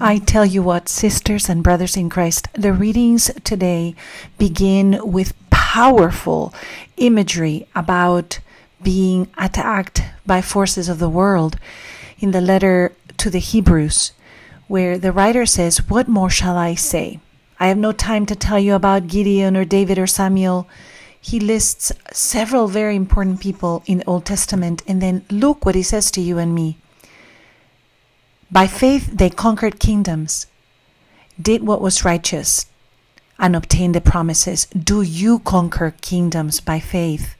I tell you what, sisters and brothers in Christ, the readings today begin with powerful imagery about being attacked by forces of the world in the letter to the Hebrews, where the writer says, What more shall I say? I have no time to tell you about Gideon or David or Samuel. He lists several very important people in the Old Testament, and then look what he says to you and me. By faith they conquered kingdoms, did what was righteous, and obtained the promises. Do you conquer kingdoms by faith?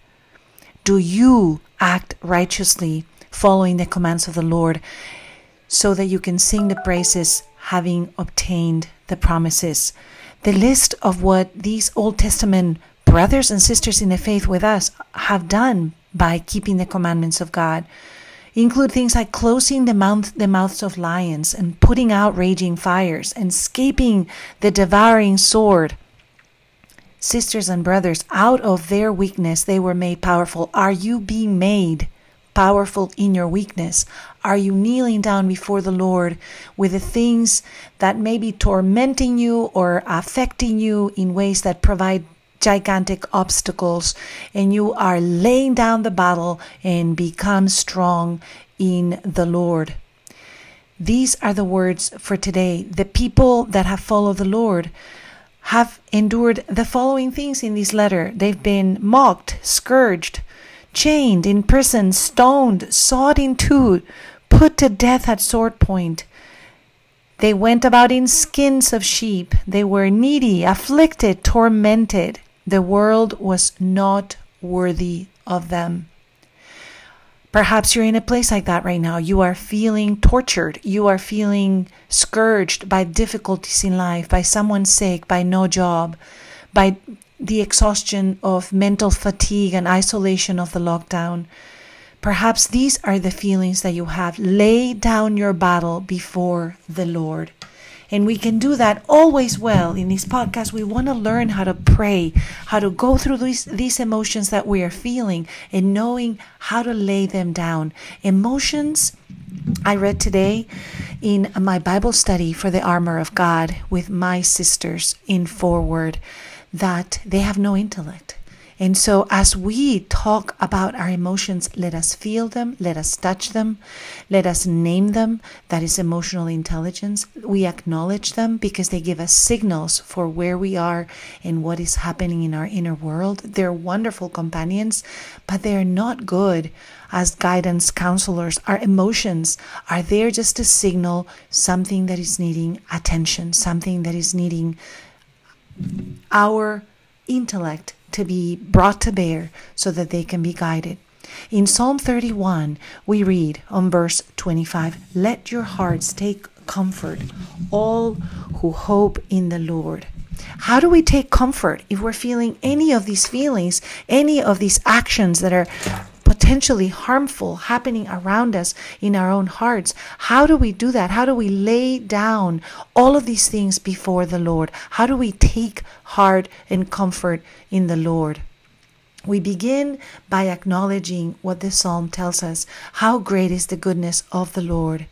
Do you act righteously, following the commands of the Lord, so that you can sing the praises having obtained the promises? The list of what these Old Testament brothers and sisters in the faith with us have done by keeping the commandments of God include things like closing the, mouth, the mouths of lions and putting out raging fires and escaping the devouring sword. Sisters and brothers, out of their weakness they were made powerful. Are you being made powerful in your weakness? Are you kneeling down before the Lord with the things that may be tormenting you or affecting you in ways that provide gigantic obstacles and you are laying down the battle and become strong in the Lord. These are the words for today. The people that have followed the Lord have endured the following things in this letter. They've been mocked, scourged, chained, in prison, stoned, sawed in two, put to death at sword point. They went about in skins of sheep. They were needy, afflicted, tormented. The world was not worthy of them. Perhaps you're in a place like that right now. You are feeling tortured. You are feeling scourged by difficulties in life, by someone's sake, by no job, by the exhaustion of mental fatigue and isolation of the lockdown. Perhaps these are the feelings that you have. Lay down your battle before the Lord. And we can do that always well. In this podcast, we want to learn how to pray, how to go through these, these emotions that we are feeling and knowing how to lay them down. Emotions, I read today in my Bible study for the armor of God with my sisters in forward that they have no intellect. And so, as we talk about our emotions, let us feel them, let us touch them, let us name them. That is emotional intelligence. We acknowledge them because they give us signals for where we are and what is happening in our inner world. They're wonderful companions, but they're not good as guidance counselors. Our emotions are there just to signal something that is needing attention, something that is needing our intellect to be brought to bear so that they can be guided. In Psalm 31, we read on verse 25 Let your hearts take comfort, all who hope in the Lord. How do we take comfort if we're feeling any of these feelings, any of these actions that are potentially harmful happening around us in our own hearts. How do we do that? How do we lay down all of these things before the Lord? How do we take heart and comfort in the Lord? We begin by acknowledging what the psalm tells us how great is the goodness of the Lord,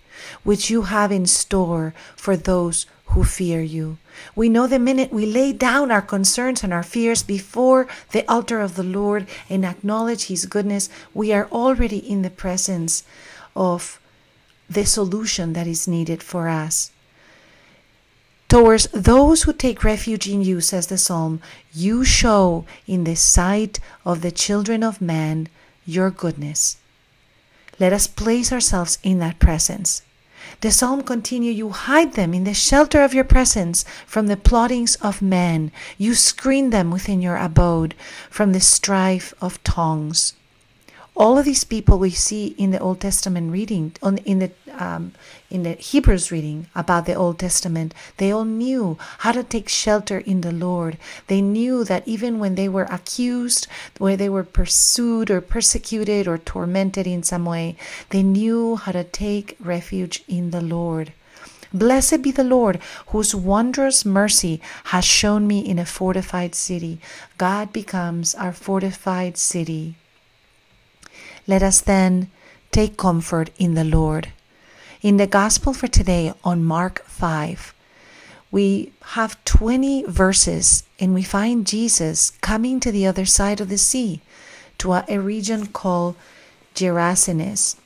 which you have in store for those who fear you. We know the minute we lay down our concerns and our fears before the altar of the Lord and acknowledge His goodness, we are already in the presence of the solution that is needed for us. Towards those who take refuge in you, says the psalm, you show in the sight of the children of man your goodness. Let us place ourselves in that presence. The psalm continues You hide them in the shelter of your presence from the plottings of men. You screen them within your abode from the strife of tongues all of these people we see in the Old Testament reading, on in the um, in the Hebrews reading about the Old Testament, they all knew how to take shelter in the Lord. They knew that even when they were accused, where they were pursued or persecuted or tormented in some way, they knew how to take refuge in the Lord. Blessed be the Lord, whose wondrous mercy has shown me in a fortified city. God becomes our fortified city. Let us then take comfort in the Lord. In the gospel for today on Mark 5, we have 20 verses and we find Jesus coming to the other side of the sea to a, region called Gerasenes.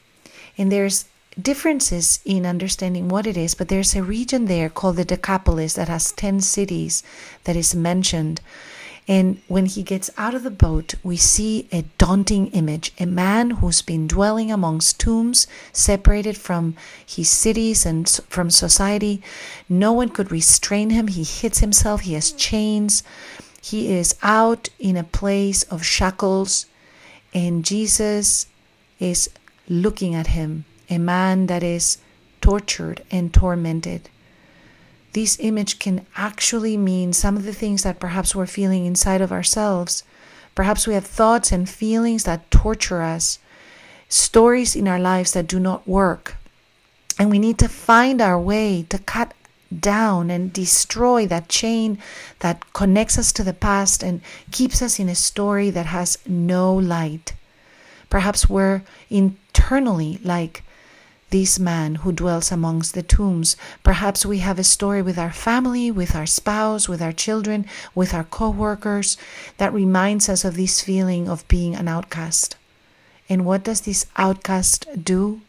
And there's differences in understanding what it is, but there's a region there called the Decapolis that has 10 cities that is mentioned. And when he gets out of the boat, we see a daunting image a man who's been dwelling amongst tombs, separated from his cities and from society. No one could restrain him. He hits himself, he has chains. He is out in a place of shackles, and Jesus is looking at him a man that is tortured and tormented. This image can actually mean some of the things that perhaps we're feeling inside of ourselves. Perhaps we have thoughts and feelings that torture us, stories in our lives that do not work. And we need to find our way to cut down and destroy that chain that connects us to the past and keeps us in a story that has no light. Perhaps we're internally like this man who dwells amongst the tombs. Perhaps we have a story with our family, with our spouse, with our children, with our co workers that reminds us of this feeling of being an outcast. And what does this outcast do?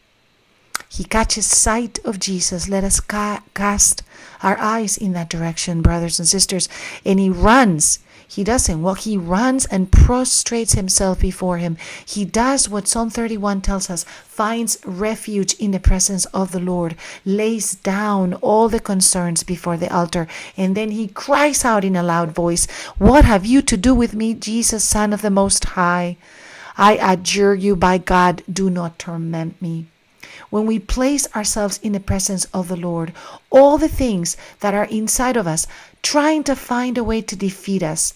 He catches sight of Jesus. Let us ca- cast our eyes in that direction, brothers and sisters. And he runs he doesn't. Well, he runs and prostrates himself before him. He does what Psalm 31 tells us finds refuge in the presence of the Lord, lays down all the concerns before the altar, and then he cries out in a loud voice, What have you to do with me, Jesus, Son of the Most High? I adjure you by God, do not torment me when we place ourselves in the presence of the Lord, all the things that are inside of us trying to find a way to defeat us,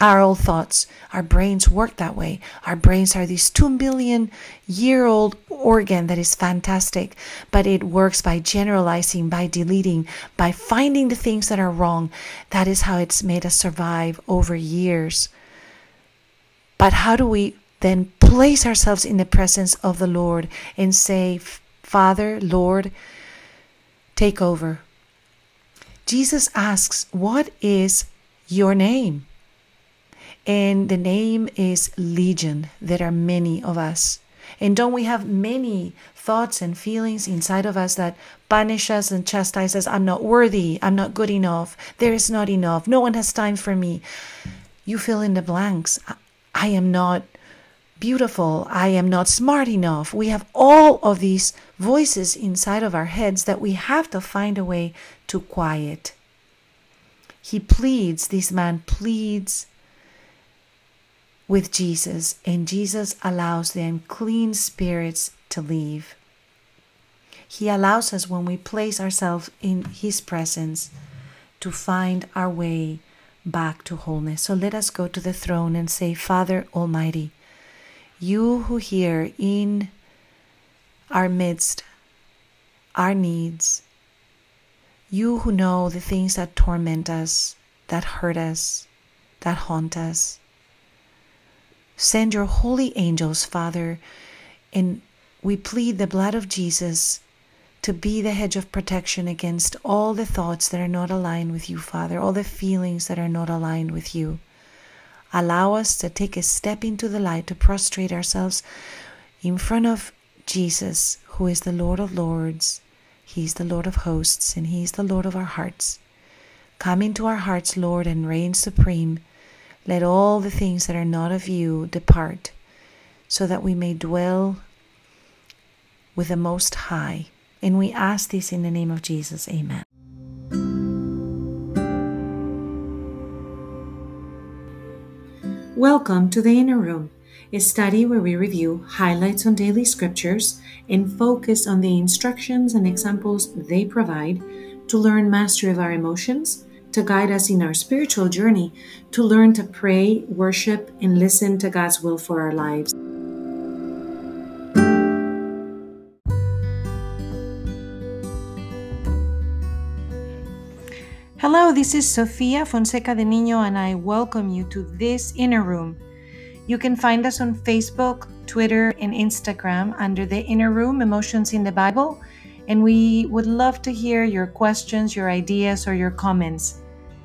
our old thoughts. Our brains work that way. Our brains are this 2 billion year old organ that is fantastic, but it works by generalizing, by deleting, by finding the things that are wrong. That is how it's made us survive over years. But how do we then place ourselves in the presence of the Lord and say, Father, Lord, take over? Jesus asks, What is your name? And the name is Legion. There are many of us. And don't we have many thoughts and feelings inside of us that punish us and chastise us? I'm not worthy. I'm not good enough. There is not enough. No one has time for me. You fill in the blanks. I am not beautiful. I am not smart enough. We have all of these voices inside of our heads that we have to find a way to quiet. He pleads, this man pleads with Jesus, and Jesus allows the unclean spirits to leave. He allows us, when we place ourselves in His presence, to find our way back to wholeness. So let us go to the throne and say, Father Almighty, you who hear in our midst our needs, you who know the things that torment us, that hurt us, that haunt us. Send your holy angels, Father, and we plead the blood of Jesus to be the hedge of protection against all the thoughts that are not aligned with you, Father, all the feelings that are not aligned with you. Allow us to take a step into the light, to prostrate ourselves in front of Jesus, who is the Lord of Lords. He's the Lord of hosts, and He's the Lord of our hearts. Come into our hearts, Lord, and reign supreme let all the things that are not of you depart, so that we may dwell with the Most High. And we ask this in the name of Jesus. Amen. Welcome to the Inner Room, a study where we review highlights on daily scriptures and focus on the instructions and examples they provide to learn mastery of our emotions to guide us in our spiritual journey, to learn to pray, worship, and listen to God's will for our lives. Hello, this is Sofia Fonseca de Niño, and I welcome you to this inner room. You can find us on Facebook, Twitter, and Instagram under the Inner Room Emotions in the Bible and we would love to hear your questions, your ideas, or your comments.